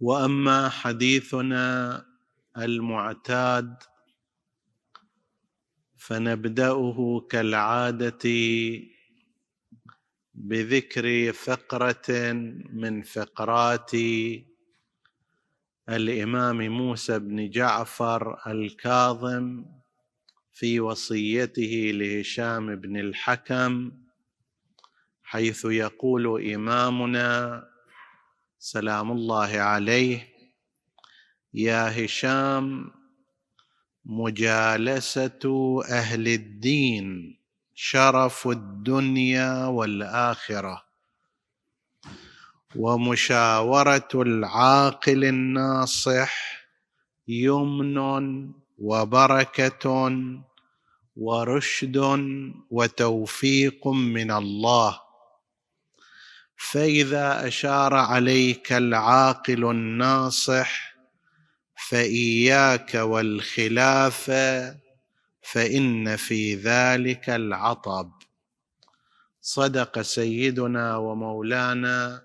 وأما حديثنا المعتاد فنبدأه كالعادة بذكر فقرة من فقرات الإمام موسى بن جعفر الكاظم في وصيته لهشام بن الحكم حيث يقول إمامنا سلام الله عليه. يا هشام مجالسة أهل الدين شرف الدنيا والآخرة. ومشاورة العاقل الناصح يمن وبركة ورشد وتوفيق من الله. فإذا أشار عليك العاقل الناصح فإياك والخلاف فإن في ذلك العطب. صدق سيدنا ومولانا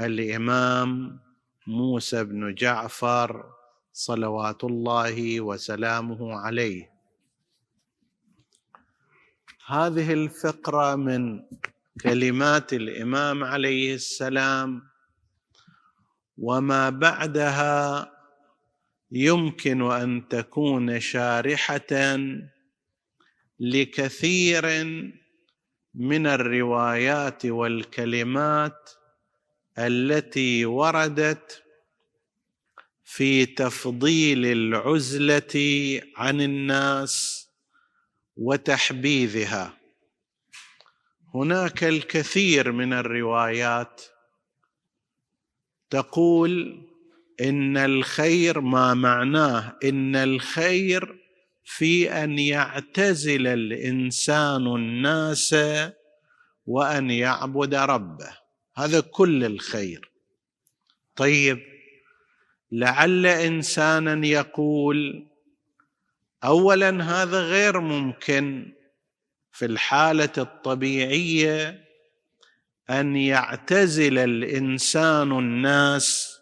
الإمام موسى بن جعفر صلوات الله وسلامه عليه. هذه الفقرة من كلمات الإمام عليه السلام وما بعدها يمكن أن تكون شارحة لكثير من الروايات والكلمات التي وردت في تفضيل العزلة عن الناس وتحبيذها. هناك الكثير من الروايات تقول إن الخير ما معناه إن الخير في أن يعتزل الإنسان الناس وأن يعبد ربه. هذا كل الخير. طيب لعل إنسانا يقول اولا هذا غير ممكن. في الحالة الطبيعية أن يعتزل الإنسان الناس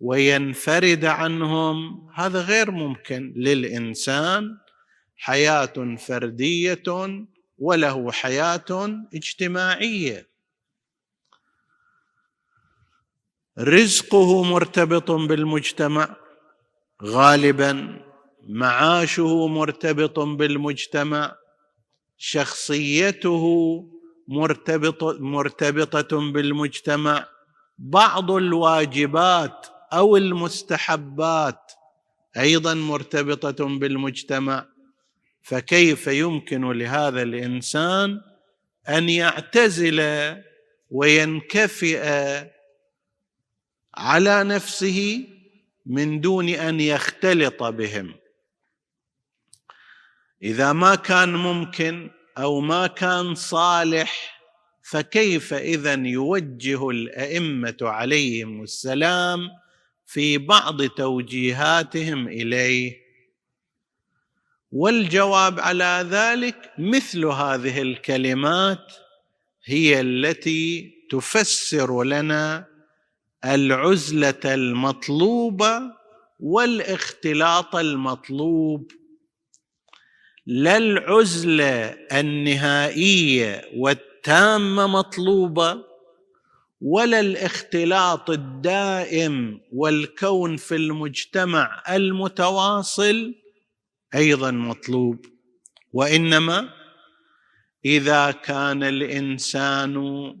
وينفرد عنهم. هذا غير ممكن للإنسان. حياة فردية وله حياة اجتماعية. رزقه مرتبط بالمجتمع. غالبا معاشه مرتبط بالمجتمع. شخصيته مرتبط مرتبطة بالمجتمع. بعض الواجبات أو المستحبات أيضا مرتبطة بالمجتمع. فكيف يمكن لهذا الإنسان أن يعتزل وينكفئ على نفسه من دون أن يختلط بهم؟ إذا ما كان ممكن أو ما كان صالح فكيف إذا يوجه الأئمة عليهم السلام في بعض توجيهاتهم إليه؟ والجواب على ذلك مثل هذه الكلمات هي التي تفسر لنا العزلة المطلوبة والاختلاط المطلوب. لا العزلة النهائية والتامة مطلوبة ولا الاختلاط الدائم والكون في المجتمع المتواصل أيضا مطلوب. وإنما إذا كان الإنسان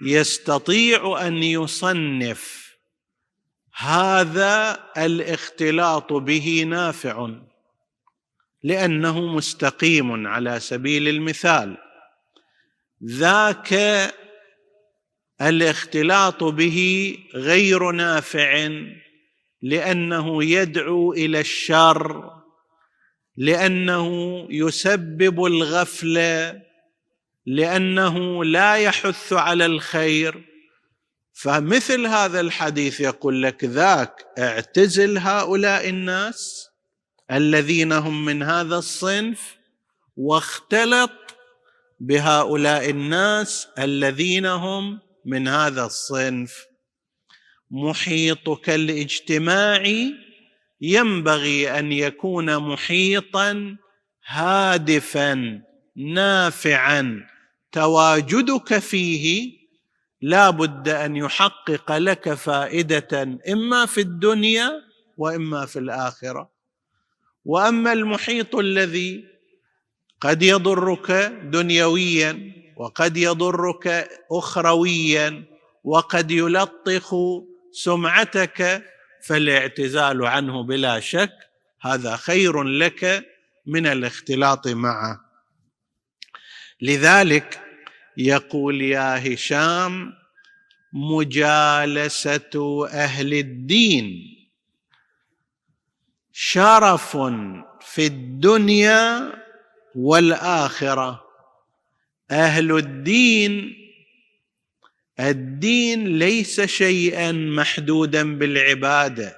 يستطيع أن يصنف هذا الاختلاط به نافع. لأنه مستقيم على سبيل المثال. ذاك الاختلاط به غير نافع لأنه يدعو إلى الشر لأنه يسبب الغفله لأنه لا يحث على الخير. فمثل هذا الحديث يقول لك ذاك اعتزل هؤلاء الناس الذين هم من هذا الصنف واختلط بهؤلاء الناس الذين هم من هذا الصنف. محيطك الاجتماعي ينبغي أن يكون محيطا هادفا نافعا. تواجدك فيه لا بد أن يحقق لك فائدة إما في الدنيا وإما في الآخرة. وأما المحيط الذي قد يضرك دنيويا وقد يضرك اخرويا وقد يلطخ سمعتك فالاعتزال عنه بلا شك هذا خير لك من الاختلاط معه. لذلك يقول يا هشام مجالسة أهل الدين شرف في الدنيا والآخرة. أهل الدين الدين ليس شيئا محدودا بالعبادة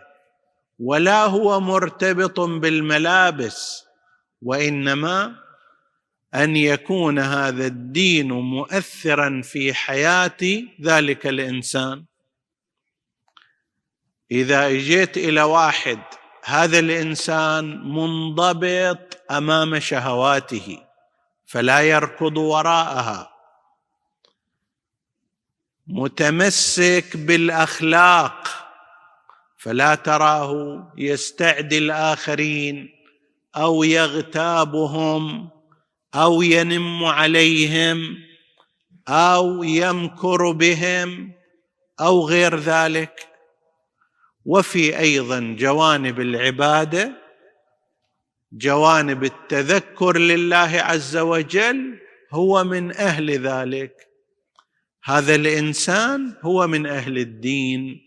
ولا هو مرتبط بالملابس وإنما أن يكون هذا الدين مؤثرا في حياة ذلك الإنسان. إذا إجيت إلى واحد هذا الإنسان منضبط أمام شهواته فلا يركض وراءها. متمسك بالأخلاق فلا تراه يستعدي الآخرين أو يغتابهم أو ينم عليهم أو يمكر بهم أو غير ذلك. وفي أيضا جوانب العبادة جوانب التذكر لله عز وجل هو من أهل ذلك. هذا الإنسان هو من أهل الدين.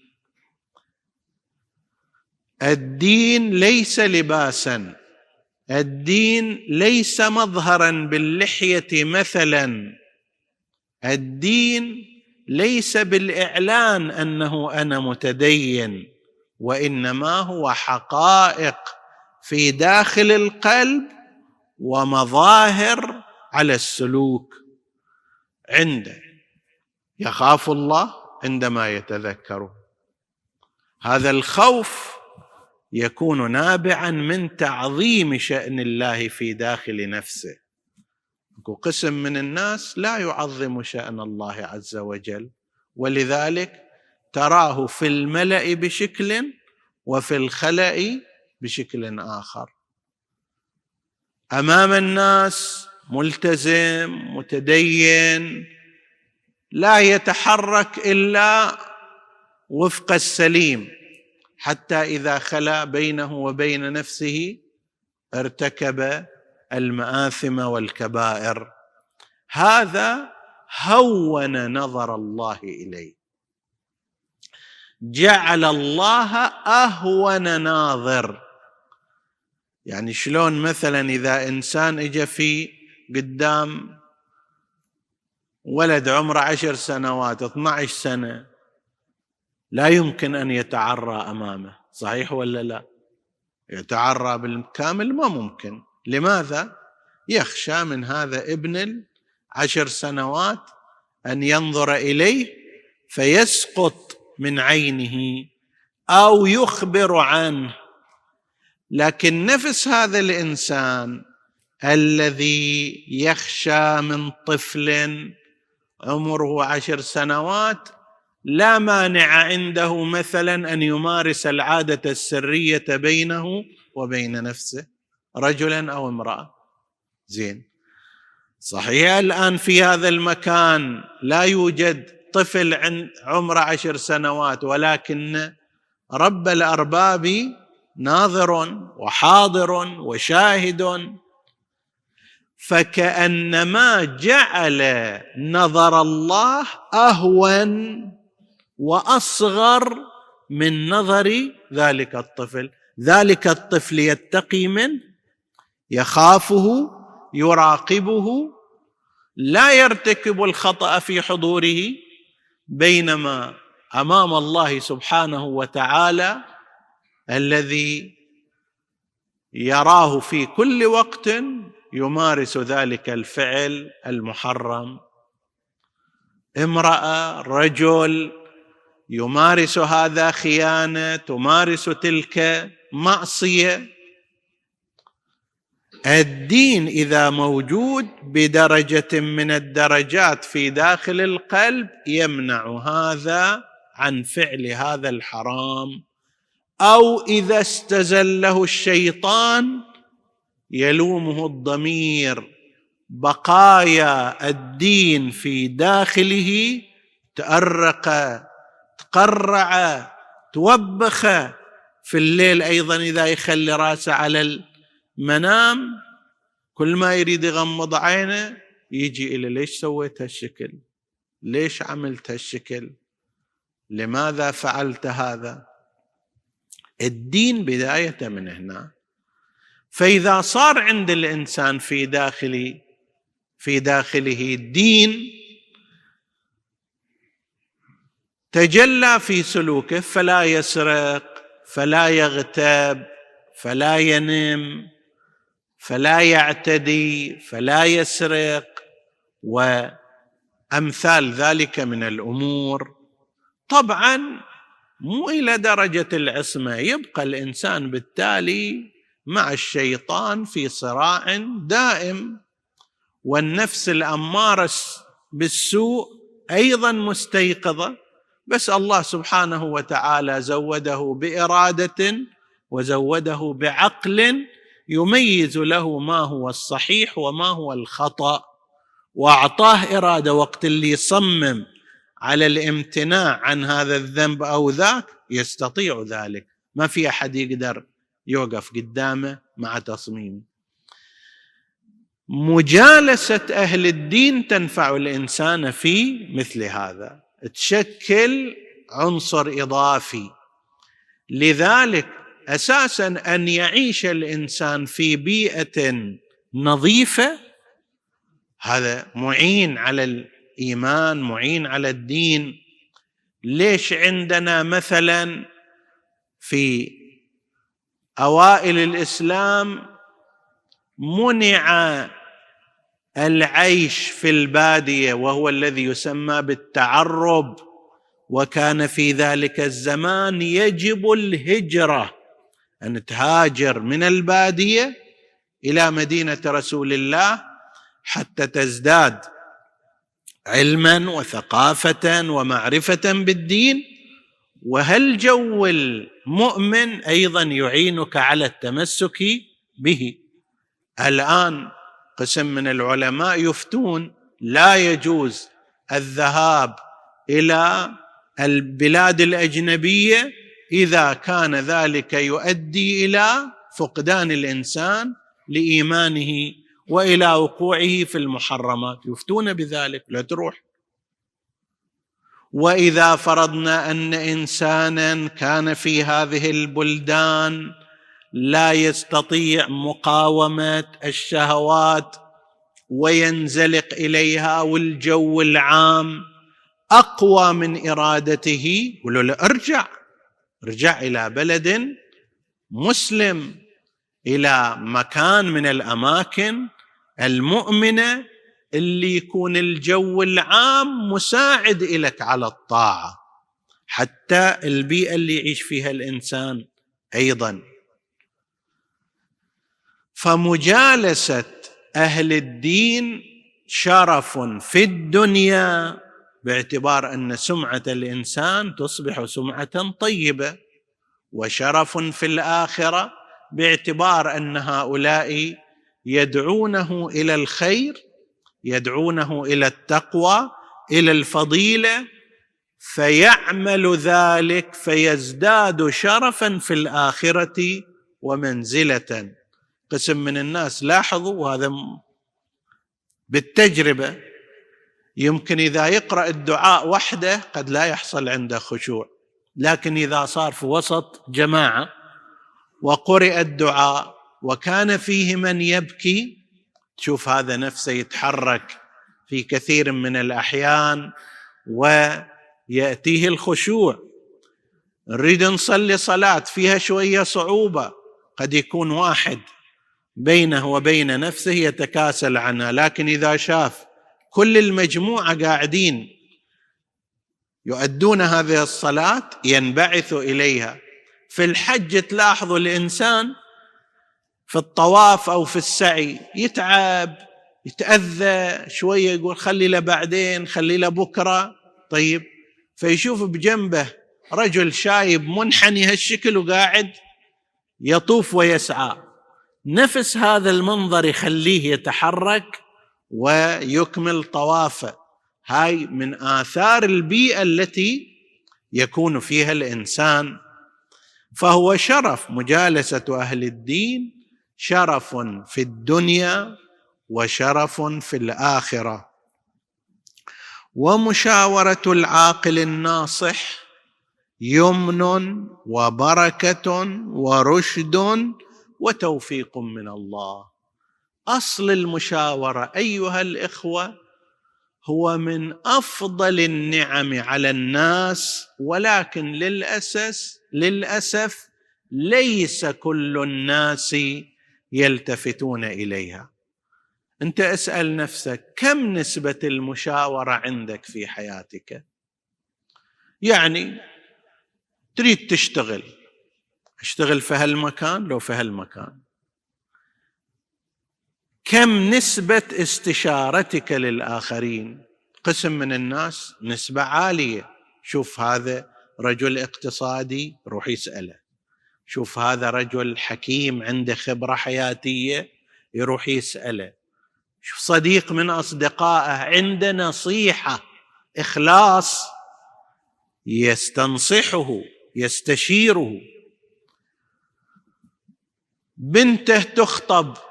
الدين ليس لباسا. الدين ليس مظهرا باللحية مثلا. الدين ليس بالإعلان أنه أنا متدين. وإنما هو حقائق في داخل القلب ومظاهر على السلوك. عنده يخاف الله عندما يتذكره هذا الخوف يكون نابعا من تعظيم شأن الله في داخل نفسه. قسم من الناس لا يعظم شأن الله عز وجل ولذلك تراه في الملأ بشكل وفي الخلأ بشكل آخر. أمام الناس ملتزم متدين لا يتحرك إلا وفق السليم حتى إذا خلأ بينه وبين نفسه ارتكب المآثم والكبائر. هذا هون نظر الله إليه. جعل الله أهون ناظر. يعني شلون مثلا إذا إنسان اجى في قدام ولد عمره عشر سنوات 12 سنة لا يمكن أن يتعرى أمامه صحيح ولا لا؟ يتعرى بالكامل ما ممكن. لماذا؟ يخشى من هذا ابن العشر سنوات أن ينظر إليه فيسقط من عينه أو يخبر عنه. لكن نفس هذا الإنسان الذي يخشى من طفل عمره عشر سنوات لا مانع عنده مثلا أن يمارس العادة السرية بينه وبين نفسه رجلا أو امرأة. زين. صحيح الآن في هذا المكان لا يوجد طفل عند عمره عشر سنوات ولكن رب الأرباب ناظر وحاضر وشاهد. فكأنما جعل نظر الله أهون وأصغر من نظر ذلك الطفل. ذلك الطفل يتقي منه يخافه يراقبه لا يرتكب الخطأ في حضوره. بينما أمام الله سبحانه وتعالى الذي يراه في كل وقت يمارس ذلك الفعل المحرم. امرأة رجل يمارس هذا خيانة تمارس تلك معصية. الدين إذا موجود بدرجة من الدرجات في داخل القلب يمنع هذا عن فعل هذا الحرام. أو إذا استزله الشيطان يلومه الضمير. بقايا الدين في داخله تأرق تقرع توبخ. في الليل أيضا إذا يخلي رأسه على المنام كل ما يريد يغمض عينه يجي إلى ليش سويت هالشكل؟ ليش عملت هالشكل؟ لماذا فعلت هذا؟ الدين بداية من هنا. فإذا صار عند الإنسان في داخله في داخله الدين تجلى في سلوكه فلا يسرق فلا يغتاب فلا ينم. فلا يعتدي فلا يسرق وأمثال ذلك من الأمور. طبعا مو إلى درجة العصمة يبقى الإنسان بالتالي مع الشيطان في صراع دائم. والنفس الأمارة بالسوء أيضا مستيقظة بس الله سبحانه وتعالى زوده بإرادة وزوده بعقل يميز له ما هو الصحيح وما هو الخطأ وأعطاه إرادة وقت اللي يصمم على الامتناع عن هذا الذنب أو ذاك يستطيع ذلك. ما في أحد يقدر يوقف قدامه مع تصميمه. مجالسة أهل الدين تنفع الإنسان في مثل هذا. تشكل عنصر إضافي. لذلك أساسا أن يعيش الإنسان في بيئة نظيفة هذا معين على الإيمان معين على الدين. ليش عندنا مثلا في أوائل الإسلام منع العيش في البادية وهو الذي يسمى بالتعرب وكان في ذلك الزمان يجب الهجرة. أن تهاجر من البادية إلى مدينة رسول الله حتى تزداد علما وثقافة ومعرفة بالدين. وهالجو المؤمن أيضا يعينك على التمسك به؟ الآن قسم من العلماء يفتون لا يجوز الذهاب إلى البلاد الأجنبية إذا كان ذلك يؤدي إلى فقدان الإنسان لإيمانه وإلى وقوعه في المحرمات. يفتون بذلك لا تروح. وإذا فرضنا أن إنسانا كان في هذه البلدان لا يستطيع مقاومة الشهوات وينزلق إليها والجو العام أقوى من إرادته يقولوا له ارجع. ارجع إلى بلد مسلم إلى مكان من الأماكن المؤمنة اللي يكون الجو العام مساعد لك على الطاعة حتى البيئة اللي يعيش فيها الإنسان أيضا. فمجالسة أهل الدين شرف في الدنيا باعتبار أن سمعة الإنسان تصبح سمعة طيبة وشرف في الآخرة باعتبار أن هؤلاء يدعونه إلى الخير يدعونه إلى التقوى إلى الفضيلة فيعمل ذلك فيزداد شرفا في الآخرة ومنزلة. قسم من الناس لاحظوا وهذا بالتجربة يمكن إذا يقرأ الدعاء وحده قد لا يحصل عنده خشوع. لكن إذا صار في وسط جماعة وقرئ الدعاء وكان فيه من يبكي تشوف هذا نفسه يتحرك في كثير من الأحيان ويأتيه الخشوع. نريد نصلي صلاة فيها شوية صعوبة قد يكون واحد بينه وبين نفسه يتكاسل عنها لكن إذا شاف كل المجموعة قاعدين يؤدون هذه الصلاة ينبعث إليها. في الحج تلاحظوا الإنسان في الطواف أو في السعي يتعب يتأذى شوية يقول خلي له بعدين خلي له بكرة. طيب فيشوف بجنبه رجل شايب منحني هالشكل وقاعد يطوف ويسعى. نفس هذا المنظر يخليه يتحرك ويكمل طوافه. هاي من آثار البيئة التي يكون فيها الإنسان. فهو شرف مجالسة أهل الدين شرف في الدنيا وشرف في الآخرة. ومشاورة العاقل الناصح يمن وبركة ورشد وتوفيق من الله. أصل المشاورة أيها الإخوة هو من أفضل النعم على الناس ولكن للاسف للأسف ليس كل الناس يلتفتون إليها. أنت اسأل نفسك كم نسبة المشاورة عندك في حياتك؟ يعني تريد تشتغل. أشتغل في هالمكان؟ لو في هالمكان. كم نسبة استشارتك للآخرين؟ قسم من الناس نسبة عالية. شوف هذا رجل اقتصادي روح يسأله. شوف هذا رجل حكيم عنده خبرة حياتية يروح يسأله. شوف صديق من أصدقائه عنده نصيحة إخلاص يستنصحه يستشيره. بنته تخطب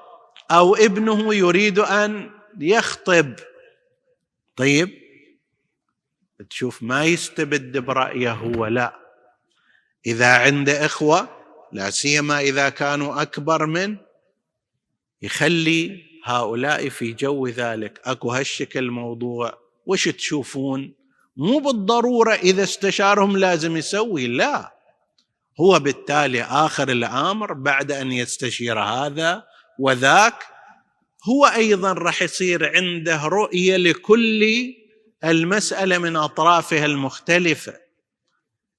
أو ابنه يريد أن يخطب. طيب تشوف ما يستبد برايه هو لا. إذا عنده إخوة لا سيما إذا كانوا أكبر من يخلي هؤلاء في جو ذلك. أكو هالشكل موضوع. وش تشوفون؟ مو بالضرورة إذا استشارهم لازم يسوي لا. هو بالتالي آخر الأمر بعد أن يستشير هذا وذاك هو أيضا راح يصير عنده رؤية لكل المسألة من أطرافها المختلفة.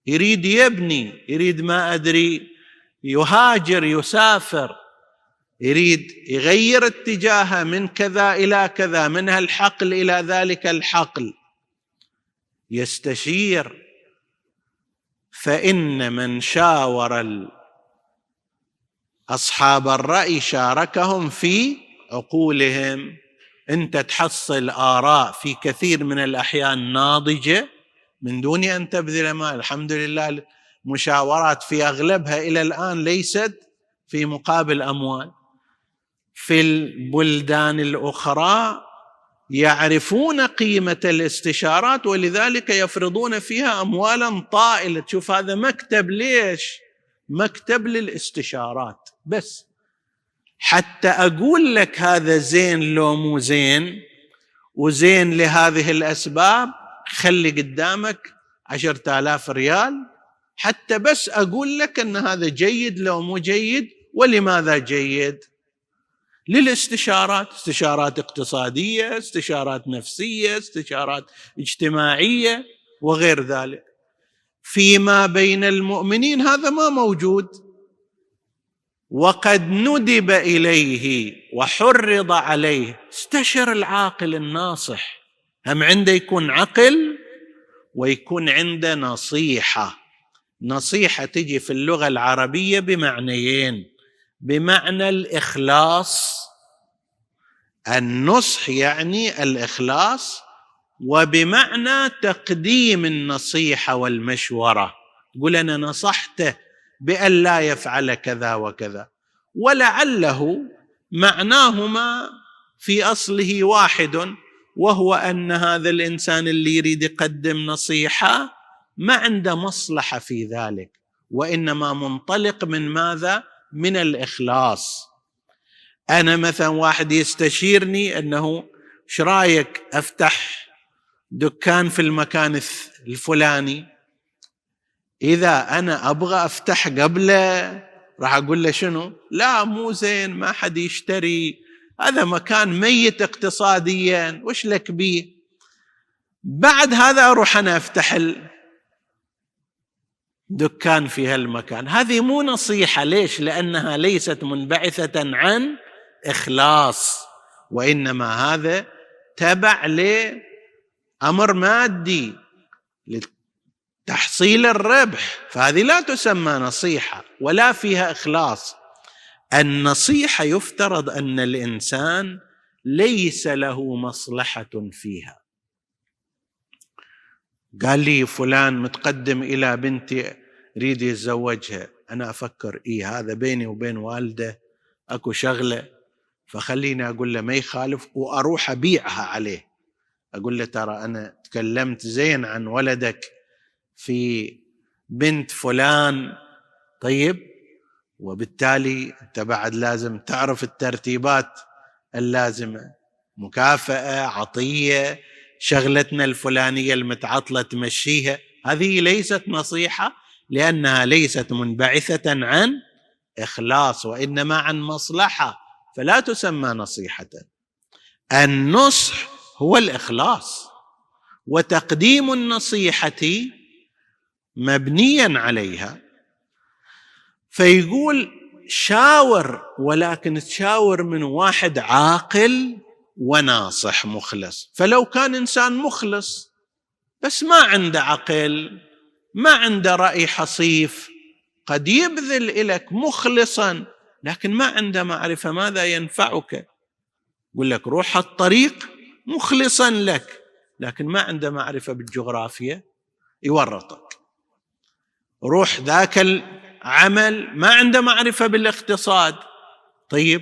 يريد يبني يريد ما أدري يهاجر يسافر يريد يغير اتجاهه من كذا إلى كذا من هالحقل إلى ذلك الحقل. يستشير. فإن من شاور أصحاب الرأي شاركهم في عقولهم. أنت تحصل آراء في كثير من الأحيان ناضجة من دون أن تبذل مال. الحمد لله المشاورات في أغلبها إلى الآن ليست في مقابل أموال. في البلدان الأخرى يعرفون قيمة الاستشارات ولذلك يفرضون فيها اموالا طائلة. تشوف هذا مكتب ليش؟ مكتب للاستشارات. بس. حتى أقول لك هذا زين لو مو زين وزين لهذه الأسباب خلي قدامك عشرة آلاف ريال. حتى بس أقول لك أن هذا جيد لو مو جيد ولماذا جيد؟ للاستشارات استشارات اقتصادية استشارات نفسية استشارات اجتماعية وغير ذلك. فيما بين المؤمنين هذا ما موجود. وقد ندب إليه وحرض عليه. استشر العاقل الناصح. هم عنده يكون عقل ويكون عنده نصيحة. نصيحة تجي في اللغة العربية بمعنيين. بمعنى الإخلاص. النصح يعني الإخلاص وبمعنى تقديم النصيحة والمشورة. يقول أنا نصحته بأن لا يفعل كذا وكذا. ولعله معناهما في أصله واحد وهو أن هذا الإنسان اللي يريد يقدم نصيحة ما عنده مصلحة في ذلك وإنما منطلق من ماذا؟ من الإخلاص. أنا مثلا واحد يستشيرني أنه إيش رايك أفتح دكان في المكان الفلاني إذا أنا أبغى أفتح قبله راح أقول له شنو؟ لا مو زين ما حد يشتري. هذا مكان ميت اقتصاديا وش لك بيه؟ بعد هذا أروح أنا أفتح دكان في هالمكان. هذه مو نصيحة. ليش؟ لأنها ليست منبعثة عن إخلاص وإنما هذا تبع لأمر مادي لتحصيل الربح. فهذه لا تسمى نصيحة ولا فيها إخلاص. النصيحة يفترض أن الإنسان ليس له مصلحة فيها. قال لي فلان متقدم إلى بنتي يريد يتزوجها. أنا أفكر إيه هذا بيني وبين والده؟ أكو شغلة؟ فخليني أقول له ما يخالف وأروح أبيعها عليه. أقول له ترى أنا تكلمت زين عن ولدك. في بنت فلان طيب؟ وبالتالي أنت بعد لازم تعرف الترتيبات اللازمة. مكافأة عطية شغلتنا الفلانية المتعطلة تمشيها. هذه ليست نصيحة لأنها ليست منبعثة عن إخلاص وإنما عن مصلحة. فلا تسمى نصيحة. النصح هو الإخلاص. وتقديم النصيحة مبنيا عليها. فيقول شاور ولكن تشاور من واحد عاقل وناصح مخلص. فلو كان إنسان مخلص بس ما عنده عقل ما عنده رأي حصيف قد يبذل لك مخلصا لكن ما عنده معرفة ماذا ينفعك. يقول لك روح الطريق مخلصا لك لكن ما عنده معرفة بالجغرافيا يورطك روح ذاك العمل ما عنده معرفة بالاقتصاد. طيب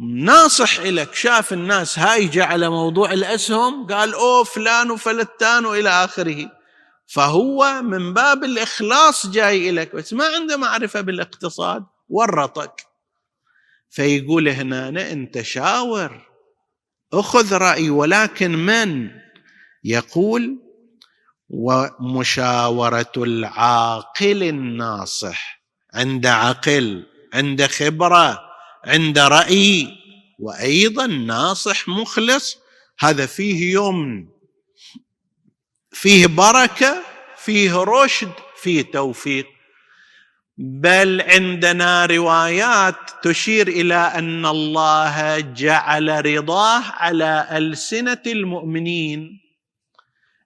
ناصح لك شاف الناس هايجة على موضوع الأسهم قال أوه فلان وفلتان وإلى آخره. فهو من باب الإخلاص جاي لك بس ما عنده معرفة بالاقتصاد ورطك. فيقول هنا أنت شاور أخذ رأي ولكن من؟ يقول ومشاورة العاقل الناصح. عند عقل عند خبرة عند رأي وأيضا ناصح مخلص. هذا فيه يمن فيه بركة فيه رشد فيه توفيق. بل عندنا روايات تشير إلى أن الله جعل رضاه على ألسنة المؤمنين.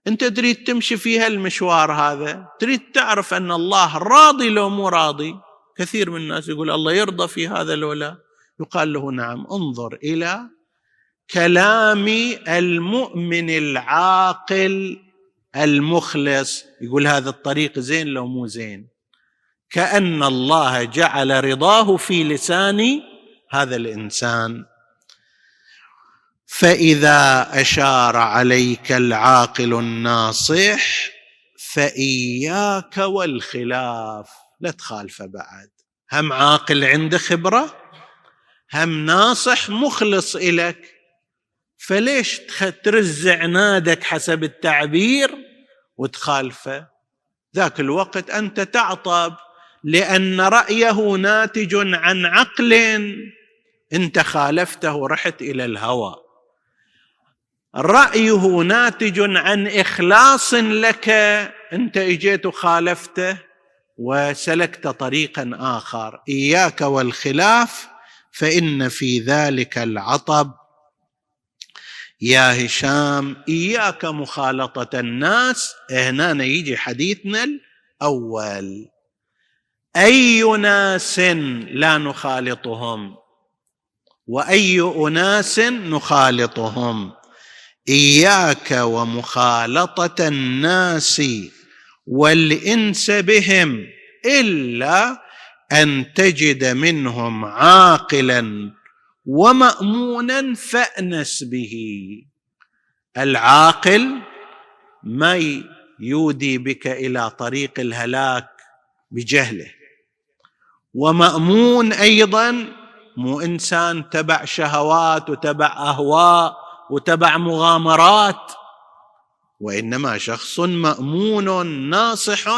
انت تريد تمشي في هالمشوار هذا تريد تعرف أن الله راضي لو مو راضي؟ كثير من الناس يقول الله يرضى في هذا لولا يقال له نعم انظر إلى كلام المؤمن العاقل المخلص. يقول هذا الطريق زين لو مو زين. كأن الله جعل رضاه في لسان هذا الإنسان. فإذا أشار عليك العاقل الناصح فإياك والخلاف. لا تخالفه بعد. هم عاقل عنده خبرة هم ناصح مخلص إلك. فليش ترز عنادك حسب التعبير وتخالفه؟ ذاك الوقت أنت تعطب لأن رأيه ناتج عن عقل. أنت خالفته رحت إلى الهوى. رأيه ناتج عن إخلاص لك. أنت إجيت وخالفته وسلكت طريقا آخر. إياك والخلاف فإن في ذلك العطب. يا هشام إياك مخالطة الناس. هنا يجي حديثنا الأول. أي ناس لا نخالطهم؟ وأي اناس نخالطهم؟ إياك ومخالطة الناس والإنس بهم إلا أن تجد منهم عاقلا ومامونا فأنس به. العاقل ما يودي بك إلى طريق الهلاك بجهله. ومأمون أيضا مو إنسان تبع شهوات وتبع أهواء وتبع مغامرات. وإنما شخص مأمون ناصح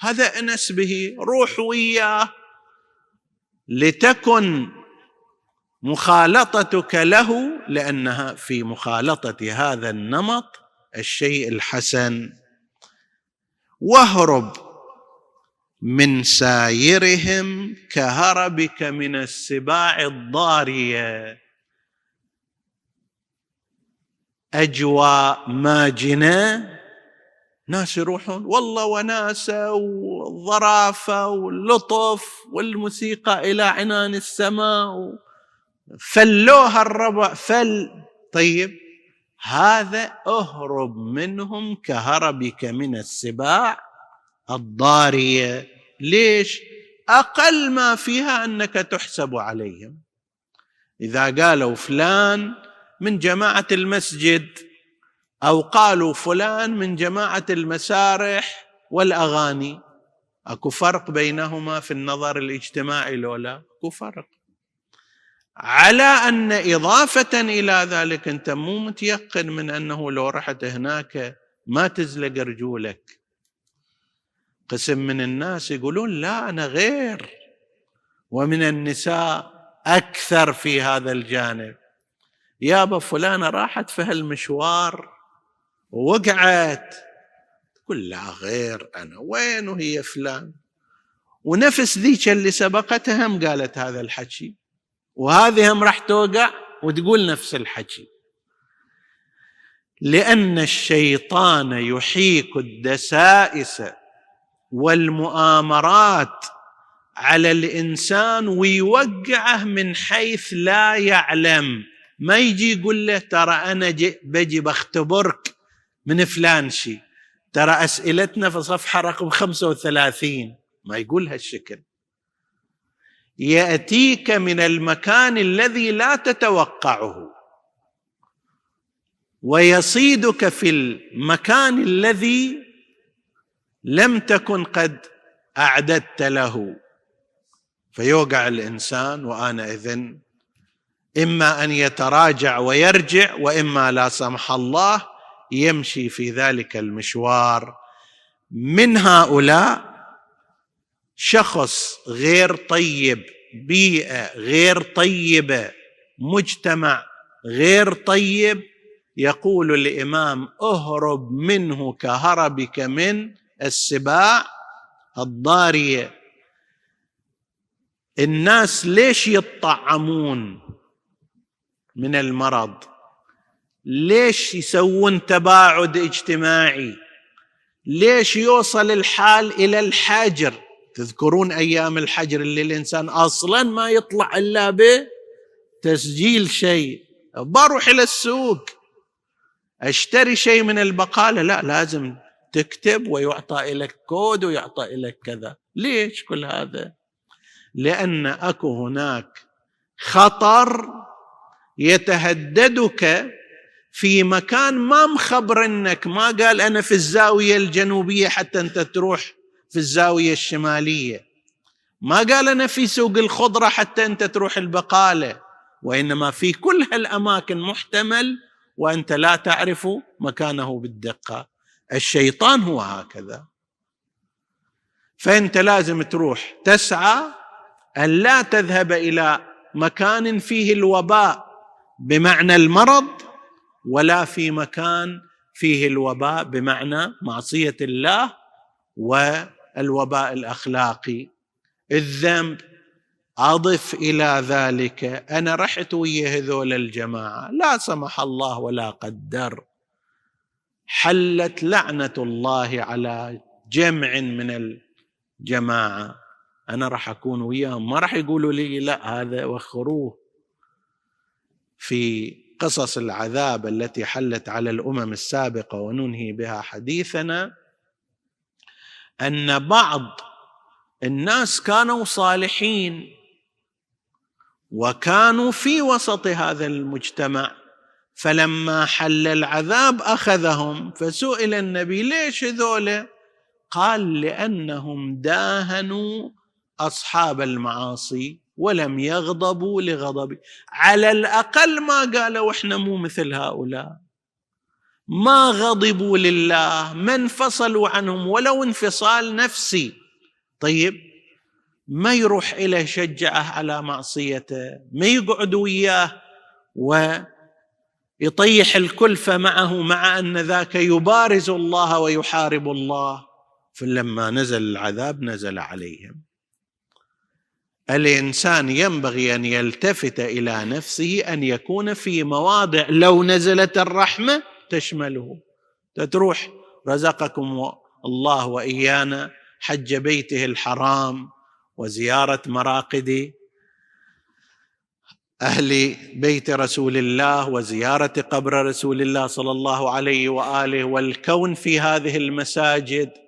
هذا أنس به روح وياه. لتكن مخالطتك له لأنها في مخالطة هذا النمط الشيء الحسن. واهرب من سايرهم كهربك من السباع الضارية. اجواء ماجنه ناس يروحون والله وناسة وظرافة واللطف والموسيقى إلى عنان السماء. فلوها الربع فل طيب. هذا أهرب منهم كهربك من السباع الضارية. ليش؟ أقل ما فيها أنك تحسب عليهم. إذا قالوا فلان من جماعة المسجد أو قالوا فلان من جماعة المسارح والأغاني. أكو فرق بينهما في النظر الاجتماعي لولا أكو فرق. على أن إضافة إلى ذلك أنت مو متيقن من أنه لو رحت هناك ما تزلق رجولك. قسم من الناس يقولون لا أنا غير. ومن النساء أكثر في هذا الجانب. يابا فلانة راحت في هالمشوار ووقعت. تقول لا غير أنا وين وهي فلان؟ ونفس ذيك اللي سبقتها هم قالت هذا الحكي وهذه هم راح توقع وتقول نفس الحكي. لأن الشيطان يحيك الدسائس والمؤامرات على الإنسان ويوقعه من حيث لا يعلم. ما يجي يقول له ترى أنا بجي بختبرك من فلان شيء ترى أسئلتنا في صفحة رقم 35 ما يقول هالشكل. يأتيك من المكان الذي لا تتوقعه. ويصيدك في المكان الذي لم تكن قد أعددت له. فيوقع الإنسان وأنا إذن إما أن يتراجع ويرجع وإما لا سمح الله يمشي في ذلك المشوار. من هؤلاء؟ شخص غير طيب بيئة غير طيبة مجتمع غير طيب يقول الإمام أهرب منه كهربك من السباع الضارية. الناس ليش يطعمون؟ من المرض. ليش يسوون تباعد اجتماعي؟ ليش يوصل الحال إلى الحجر؟ تذكرون أيام الحجر اللي الإنسان أصلا ما يطلع إلا بتسجيل شيء. بروح إلى السوق. أشتري شيء من البقالة؟ لا لازم تكتب ويعطى لك كود ويعطى لك كذا. ليش كل هذا؟ لأن أكو هناك خطر يتهددك في مكان ما مخبرنك ما قال أنا في الزاوية الجنوبية حتى أنت تروح في الزاوية الشمالية. ما قال أنا في سوق الخضرة حتى أنت تروح البقالة. وإنما في كل هالأماكن محتمل وأنت لا تعرف مكانه بالدقة. الشيطان هو هكذا. فأنت لازم تروح تسعى أن لا تذهب إلى مكان فيه الوباء. بمعنى المرض ولا في مكان فيه الوباء بمعنى معصية الله والوباء الأخلاقي. الذنب أضف إلى ذلك. أنا رحت ويا هذول الجماعة لا سمح الله ولا قدر. حلت لعنة الله على جمع من الجماعة. أنا راح أكون وياهم ما راح يقولوا لي لا هذا وخروه. في قصص العذاب التي حلت على الأمم السابقة وننهي بها حديثنا أن بعض الناس كانوا صالحين وكانوا في وسط هذا المجتمع فلما حل العذاب أخذهم فسئل النبي ليش ذولا؟ قال لأنهم داهنوا أصحاب المعاصي. ولم يغضبوا لغضبي على الأقل ما قالوا إحنا مو مثل هؤلاء. ما غضبوا لله ما انفصلوا عنهم ولو انفصال نفسي. طيب ما يروح إليه يشجعه على معصيته ما يقعد وياه ويطيح الكلفة معه مع أن ذاك يبارز الله ويحارب الله. فلما نزل العذاب نزل عليهم. الإنسان ينبغي أن يلتفت إلى نفسه أن يكون في مواضع لو نزلت الرحمة تشمله. تروح رزقكم الله وإيانا حج بيته الحرام وزيارة مراقد أهل بيت رسول الله وزيارة قبر رسول الله صلى الله عليه وآله والكون في هذه المساجد.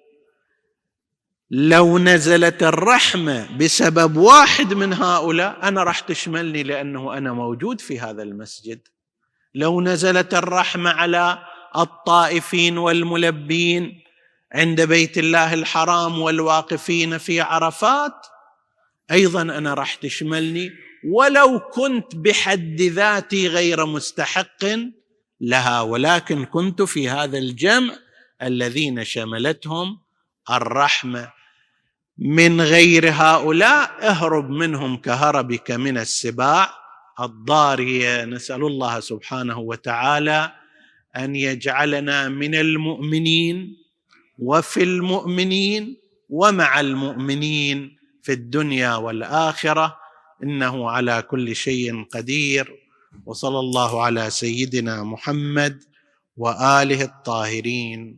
لو نزلت الرحمة بسبب واحد من هؤلاء أنا راح تشملني لأنه أنا موجود في هذا المسجد. لو نزلت الرحمة على الطائفين والملبين عند بيت الله الحرام والواقفين في عرفات أيضا أنا راح تشملني. ولو كنت بحد ذاتي غير مستحق لها ولكن كنت في هذا الجمع الذين شملتهم الرحمة. من غير هؤلاء اهرب منهم كهربك من السباع. الضاريه نسأل الله سبحانه وتعالى أن يجعلنا من المؤمنين وفي المؤمنين ومع المؤمنين في الدنيا والآخرة. إنه على كل شيء قدير. وصلى الله على سيدنا محمد وآله الطاهرين.